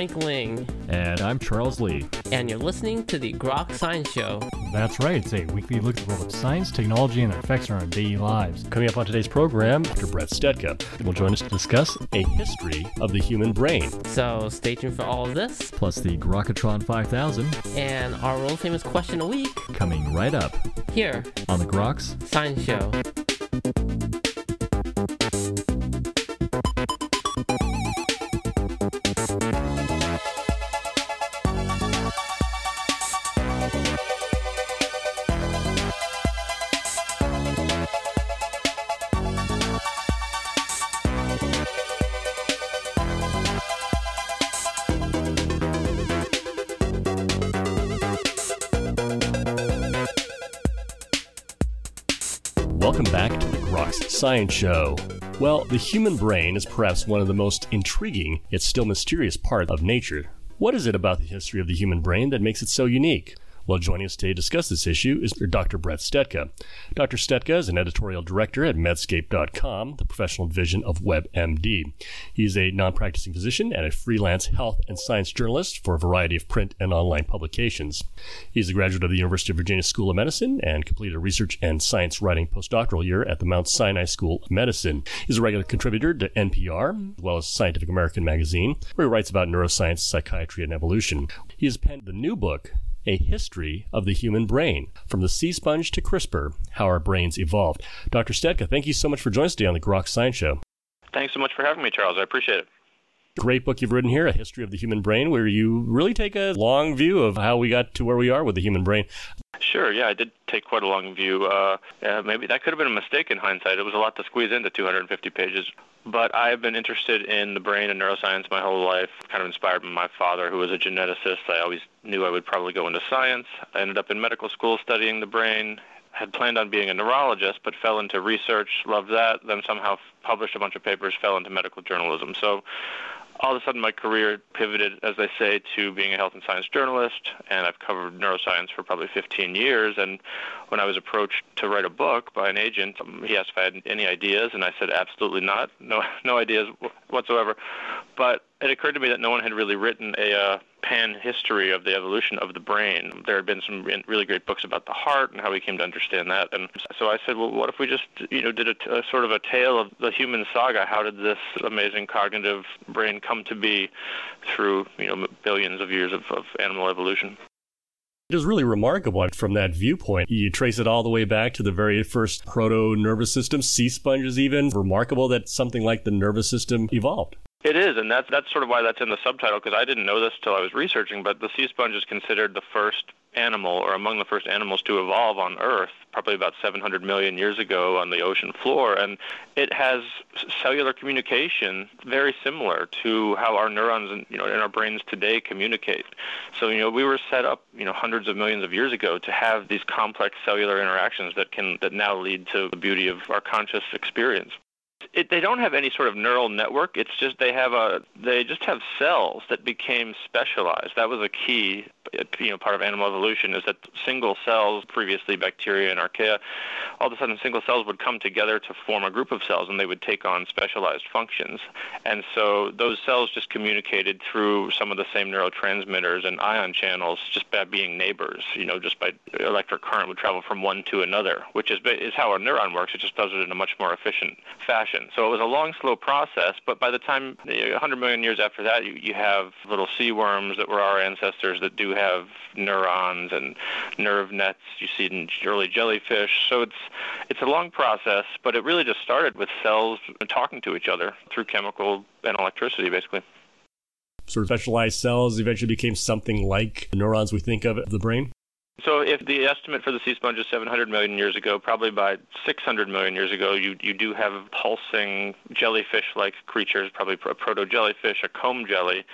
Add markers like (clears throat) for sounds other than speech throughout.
Frank Ling. And I'm Charles Lee. And you're listening to the Grok Science Show. That's right, it's a weekly look at the world of science, technology, and their effects on our daily lives. Coming up on today's program, Dr. Brett Stetka will join us to discuss a history of the human brain. So stay tuned for all of this. Plus the Grokatron 5000. And our world famous question a week. Coming right up. Here. On the Groks Science Show. Science Show. Well, the human brain is perhaps one of the most intriguing yet still mysterious parts of nature. What is it about the history of the human brain that makes it so unique? Well, joining us today to discuss this issue is Dr. Brett Stetka. Dr. Stetka is an editorial director at Medscape.com, the professional division of WebMD. He's a non practicing physician and a freelance health and science journalist for a variety of print and online publications. He's a graduate of the University of Virginia School of Medicine and completed a research and science writing postdoctoral year at the Mount Sinai School of Medicine. He's a regular contributor to NPR, as well as Scientific American magazine, where he writes about neuroscience, psychiatry, and evolution. He has penned the new book, a history of the human brain, from the sea sponge to CRISPR, how our brains evolved. Dr. Stetka, thank you so much for joining us today on the Grok Science Show. Thanks so much for having me, Charles. I appreciate it. Great book you've written here, A History of the Human Brain, where you really take a long view of how we got to where we are with the human brain. Sure, yeah, I did take quite a long view. Uh, maybe that could have been a mistake in hindsight. It was a lot to squeeze into 250 pages. But I've been interested in the brain and neuroscience my whole life, kind of inspired by my father, who was a geneticist. I always knew I would probably go into science. I ended up in medical school studying the brain, had planned on being a neurologist, but fell into research, loved that, then somehow published a bunch of papers, fell into medical journalism. So all of a sudden my career pivoted, as I say, to being a health and science journalist, and I've covered neuroscience for probably 15 years. And when I was approached to write a book by an agent, um, he asked if I had any ideas, and I said absolutely not, no, (laughs) no ideas whatsoever. But it occurred to me that no one had really written a uh, pan history of the evolution of the brain. There had been some really great books about the heart and how we came to understand that. And so I said, well, what if we just, you know, did a, a sort of a tale of the human saga? How did this amazing cognitive brain come to be through, you know, billions of years of, of animal evolution? It is really remarkable from that viewpoint. You trace it all the way back to the very first proto nervous system, sea sponges, even. Remarkable that something like the nervous system evolved. It is, and that's that's sort of why that's in the subtitle because I didn't know this till I was researching. But the sea sponge is considered the first animal, or among the first animals to evolve on Earth, probably about 700 million years ago on the ocean floor, and it has cellular communication very similar to how our neurons, in, you know, in our brains today communicate. So, you know, we were set up, you know, hundreds of millions of years ago to have these complex cellular interactions that can that now lead to the beauty of our conscious experience it, they don't have any sort of neural network. It's just they have a they just have cells that became specialized. That was a key you know part of animal evolution is that single cells, previously bacteria and archaea, all of a sudden single cells would come together to form a group of cells and they would take on specialized functions. And so those cells just communicated through some of the same neurotransmitters and ion channels just by being neighbors. You know, just by electric current would travel from one to another, which is is how a neuron works. It just does it in a much more efficient fashion. So it was a long, slow process. But by the time 100 million years after that, you, you have little sea worms that were our ancestors that do have neurons and nerve nets you see in early jellyfish. So it's it's a long process, but it really just started with cells talking to each other through chemical and electricity, basically. Sort of specialized cells eventually became something like the neurons we think of of the brain. So if the estimate for the sea sponge is 700 million years ago, probably by 600 million years ago, you, you do have pulsing jellyfish-like creatures, probably a proto-jellyfish, a comb jelly,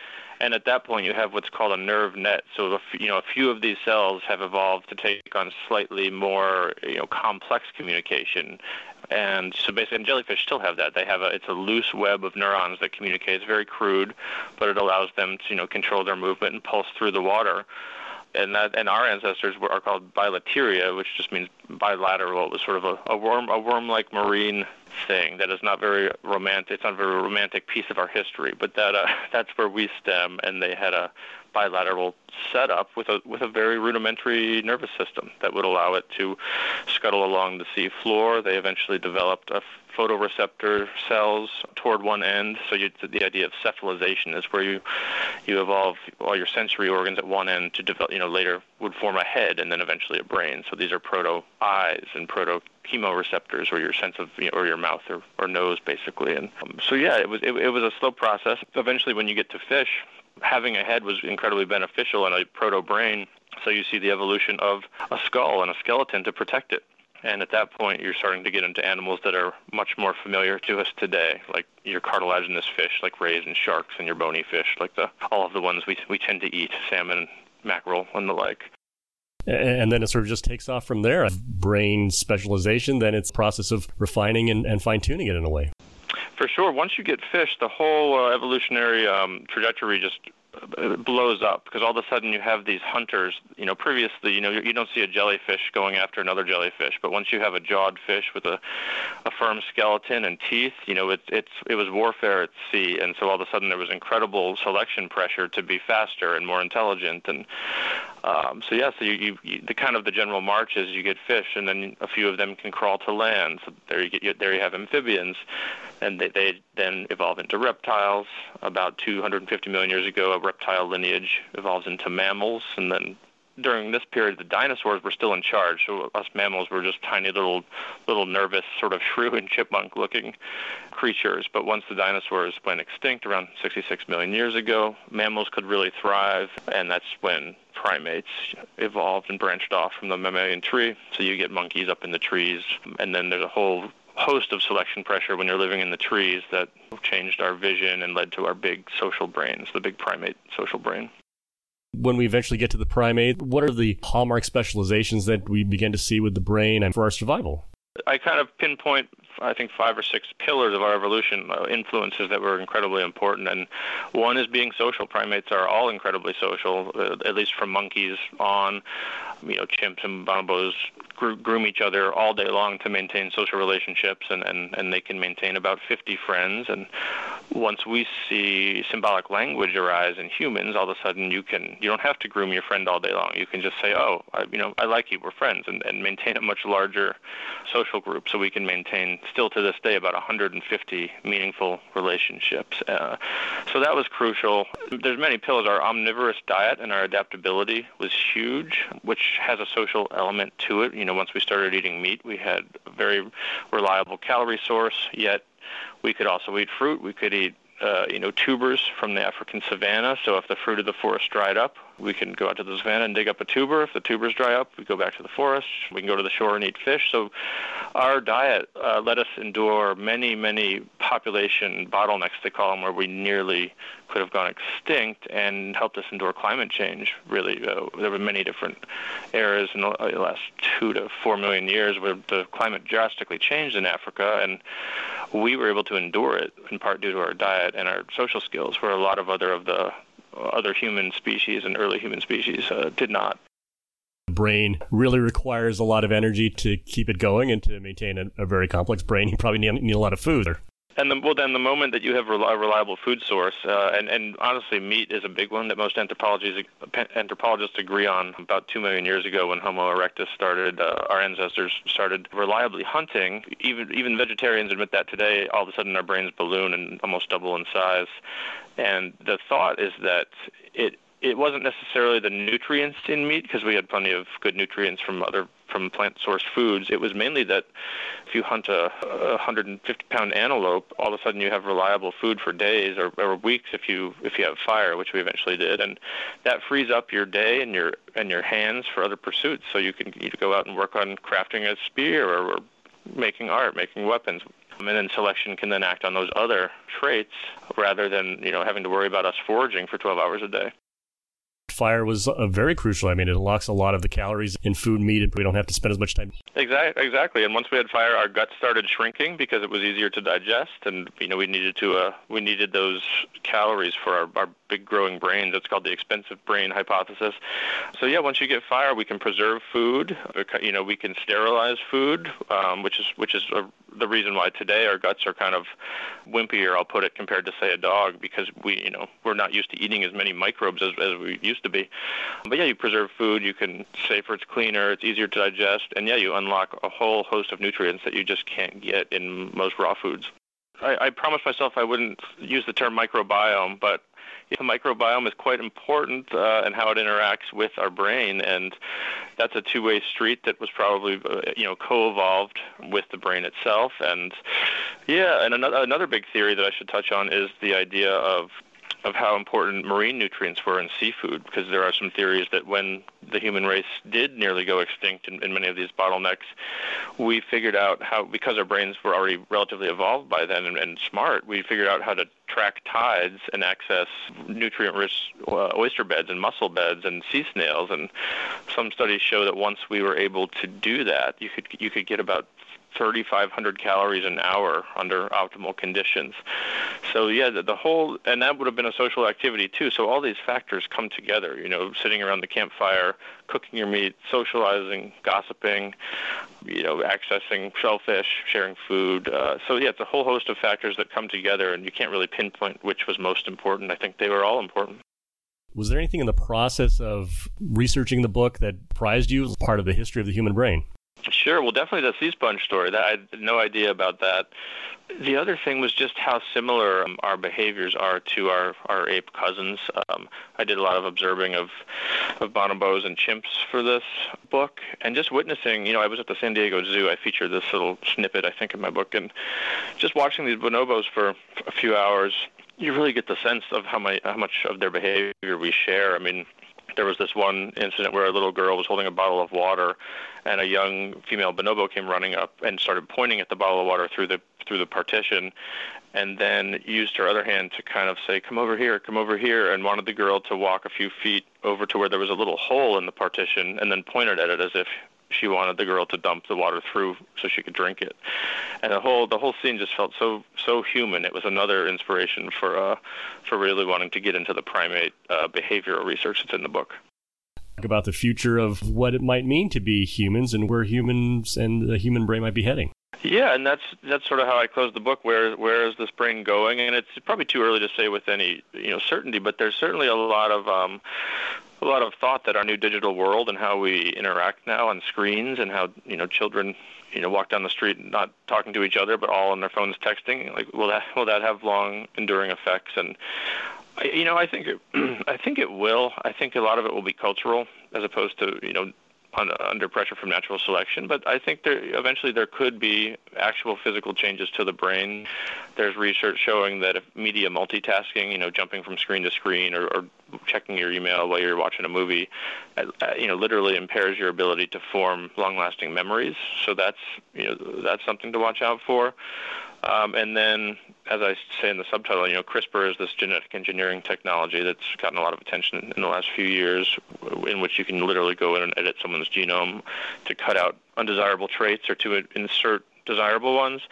and at that point you have what's called a nerve net. So a, you know a few of these cells have evolved to take on slightly more you know complex communication, and so basically, and jellyfish still have that. They have a it's a loose web of neurons that communicate. It's very crude, but it allows them to you know control their movement and pulse through the water and that and our ancestors were are called bilateria, which just means bilateral. It was sort of a, a worm a worm-like marine thing that is not very romantic. It's not a very romantic piece of our history, but that uh, (laughs) that's where we stem. And they had a bilateral setup with a with a very rudimentary nervous system that would allow it to scuttle along the sea floor. They eventually developed a photoreceptor cells toward one end. So you, the idea of cephalization is where you you evolve all your sensory organs at one end to develop. You know, later would form a head and then eventually a brain. So these are proto eyes and proto chemoreceptors, or your sense of, you know, or your mouth or, or nose, basically. And um, so yeah, it was it, it was a slow process. Eventually, when you get to fish, having a head was incredibly beneficial in a proto brain. So you see the evolution of a skull and a skeleton to protect it. And at that point, you're starting to get into animals that are much more familiar to us today, like your cartilaginous fish, like rays and sharks, and your bony fish, like the all of the ones we we tend to eat, salmon, mackerel, and the like. And then it sort of just takes off from there. Brain specialization, then it's process of refining and, and fine tuning it in a way. For sure. Once you get fish, the whole uh, evolutionary um, trajectory just blows up because all of a sudden you have these hunters. You know, previously, you know, you don't see a jellyfish going after another jellyfish, but once you have a jawed fish with a, a firm skeleton and teeth, you know, it's it's it was warfare at sea, and so all of a sudden there was incredible selection pressure to be faster and more intelligent, and um, so yeah, so you, you, you the kind of the general march is you get fish, and then a few of them can crawl to land. So there you get there you have amphibians, and they, they then evolve into reptiles. About 250 million years ago, a reptile lineage evolves into mammals, and then during this period, the dinosaurs were still in charge. So us mammals were just tiny little, little nervous, sort of (laughs) shrew and chipmunk-looking creatures. But once the dinosaurs went extinct around 66 million years ago, mammals could really thrive, and that's when primates evolved and branched off from the mammalian tree. So you get monkeys up in the trees, and then there's a whole host of selection pressure when you're living in the trees that changed our vision and led to our big social brains, the big primate social brain. When we eventually get to the primate, what are the hallmark specializations that we begin to see with the brain and for our survival? I kind of pinpoint, I think, five or six pillars of our evolution, uh, influences that were incredibly important. And one is being social. Primates are all incredibly social, uh, at least from monkeys on. You know, chimps and bonobos groom each other all day long to maintain social relationships, and, and, and they can maintain about 50 friends. And once we see symbolic language arise in humans, all of a sudden you can you don't have to groom your friend all day long. You can just say, "Oh, I, you know, I like you. We're friends," and, and maintain a much larger social group. So we can maintain still to this day about 150 meaningful relationships. Uh, so that was crucial. There's many pillars. Our omnivorous diet and our adaptability was huge, which has a social element to it. You know, once we started eating meat, we had a very reliable calorie source. Yet we could also eat fruit. We could eat uh, you know, tubers from the African savanna. So if the fruit of the forest dried up, we can go out to the savannah and dig up a tuber. If the tubers dry up, we go back to the forest. We can go to the shore and eat fish. So our diet uh, let us endure many, many population bottlenecks, they call them, where we nearly could have gone extinct and helped us endure climate change. Really, uh, there were many different eras in the last two to four million years where the climate drastically changed in Africa, and we were able to endure it in part due to our diet and our social skills, where a lot of other of the other human species and early human species uh, did not. The brain really requires a lot of energy to keep it going and to maintain a, a very complex brain. You probably need, need a lot of food. And the, well, then the moment that you have a reliable food source, uh, and, and honestly, meat is a big one that most anthropologists anthropologists agree on. About two million years ago, when Homo erectus started, uh, our ancestors started reliably hunting. Even even vegetarians admit that today. All of a sudden, our brains balloon and almost double in size. And the thought is that it it wasn't necessarily the nutrients in meat because we had plenty of good nutrients from other from plant source foods. It was mainly that if you hunt a, a 150 pound antelope, all of a sudden you have reliable food for days or, or weeks if you if you have fire, which we eventually did, and that frees up your day and your and your hands for other pursuits. So you can you go out and work on crafting a spear or, or making art, making weapons. And then selection can then act on those other traits rather than you know having to worry about us foraging for 12 hours a day fire was uh, very crucial. I mean, it unlocks a lot of the calories in food, meat, and we don't have to spend as much time. Exactly, exactly. And once we had fire, our guts started shrinking because it was easier to digest, and you know we needed to uh, we needed those calories for our, our big growing brains. It's called the expensive brain hypothesis. So yeah, once you get fire, we can preserve food. You know, we can sterilize food, um, which is which is a, the reason why today our guts are kind of wimpier. I'll put it compared to say a dog because we you know we're not used to eating as many microbes as, as we used to be. But yeah, you preserve food. You can safer. It's cleaner. It's easier to digest, and yeah, you unlock a whole host of nutrients that you just can't get in most raw foods. I, I promised myself I wouldn't use the term microbiome, but the microbiome is quite important uh, and how it interacts with our brain, and that's a two-way street that was probably uh, you know co-evolved with the brain itself. And yeah, and another another big theory that I should touch on is the idea of of how important marine nutrients were in seafood, because there are some theories that when the human race did nearly go extinct in, in many of these bottlenecks, we figured out how, because our brains were already relatively evolved by then and, and smart, we figured out how to track tides and access nutrient-rich uh, oyster beds and mussel beds and sea snails. And some studies show that once we were able to do that, you could you could get about 3,500 calories an hour under optimal conditions. So yeah, the, the, whole and that would have been a social activity too. So all these factors come together. You know, sitting around the campfire, cooking your meat, socializing, gossiping, you know, accessing shellfish, sharing food. Uh, so yeah, it's a whole host of factors that come together, and you can't really pinpoint which was most important. I think they were all important. Was there anything in the process of researching the book that prized you as part of the history of the human brain? Sure. Well, definitely the sea sponge story. That I had no idea about that. The other thing was just how similar um, our behaviors are to our, our ape cousins. Um, I did a lot of observing of of bonobos and chimps for this book, and just witnessing. You know, I was at the San Diego Zoo. I featured this little snippet, I think, in my book, and just watching these bonobos for a few hours, you really get the sense of how my how much of their behavior we share. I mean there was this one incident where a little girl was holding a bottle of water, and a young female bonobo came running up and started pointing at the bottle of water through the through the partition, and then used her other hand to kind of say, "Come over here, come over here," and wanted the girl to walk a few feet over to where there was a little hole in the partition, and then pointed at it as if she wanted the girl to dump the water through so she could drink it. And the whole the whole scene just felt so so human. It was another inspiration for uh, for really wanting to get into the primate uh, behavioral research that's in the book. About the future of what it might mean to be humans and where humans and the human brain might be heading. Yeah, and that's that's sort of how I close the book. Where where is the spring going? And it's probably too early to say with any you know certainty, but there's certainly a lot of um, a lot of thought that our new digital world and how we interact now on screens and how you know children you know walk down the street not talking to each other but all on their phones texting like will that will that have long enduring effects and you know I think it, (clears throat) I think it will I think a lot of it will be cultural as opposed to you know under pressure from natural selection. But I think there eventually there could be actual physical changes to the brain. There's research showing that if media multitasking, you know, jumping from screen to screen or, or checking your email while you're watching a movie, uh, uh, you know, literally impairs your ability to form long-lasting memories. So that's you know that's something to watch out for. Um, and then, as I say in the subtitle, you know, CRISPR is this genetic engineering technology that's gotten a lot of attention in the last few years, in which you can literally go in and edit someone's genome to cut out undesirable traits or to insert desirable ones.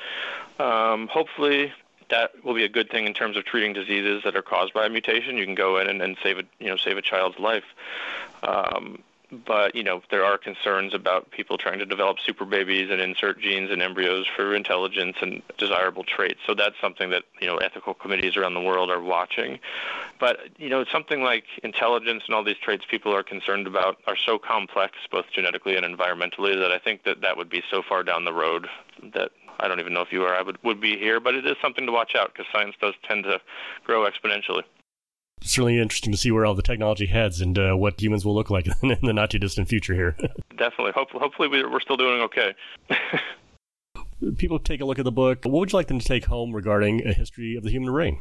Um, hopefully, that will be a good thing in terms of treating diseases that are caused by a mutation. You can go in and, and save a you know save a child's life. Um, but you know there are concerns about people trying to develop super babies and insert genes in embryos for intelligence and desirable traits. So that's something that you know ethical committees around the world are watching. But you know something like intelligence and all these traits people are concerned about are so complex, both genetically and environmentally, that I think that that would be so far down the road that I don't even know if you or I would would be here. But it is something to watch out because science does tend to grow exponentially certainly interesting to see where all the technology heads and uh, what humans will look like (laughs) in the not too distant future here. (laughs) Definitely. Hopefully, hopefully we're still doing okay. (laughs) People take a look at the book. What would you like them to take home regarding a history of the human brain?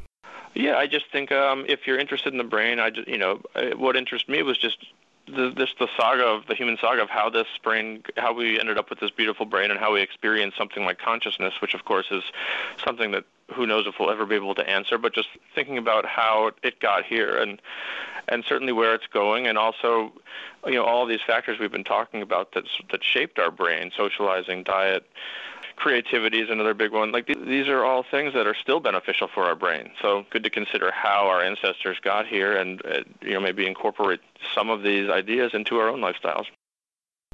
Yeah, I just think um, if you're interested in the brain, I just, you know, what interested me was just the, this the saga of the human saga of how this brain, how we ended up with this beautiful brain, and how we experience something like consciousness, which of course is something that who knows if we'll ever be able to answer, but just thinking about how it got here and and certainly where it's going, and also, you know, all these factors we've been talking about that that shaped our brain, socializing, diet, creativity is another big one. Like these are all things that are still beneficial for our brain. So good to consider how our ancestors got here, and uh, you know, maybe incorporate some of these ideas into our own lifestyles.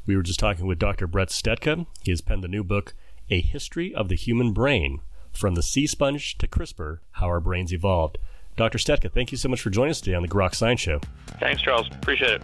We were just talking with Dr. Brett Stetka. He has penned the new book, A History of the Human Brain From the Sea Sponge to CRISPR How Our Brains Evolved. Dr. Stetka, thank you so much for joining us today on the Grok Science Show. Thanks, Charles. Appreciate it.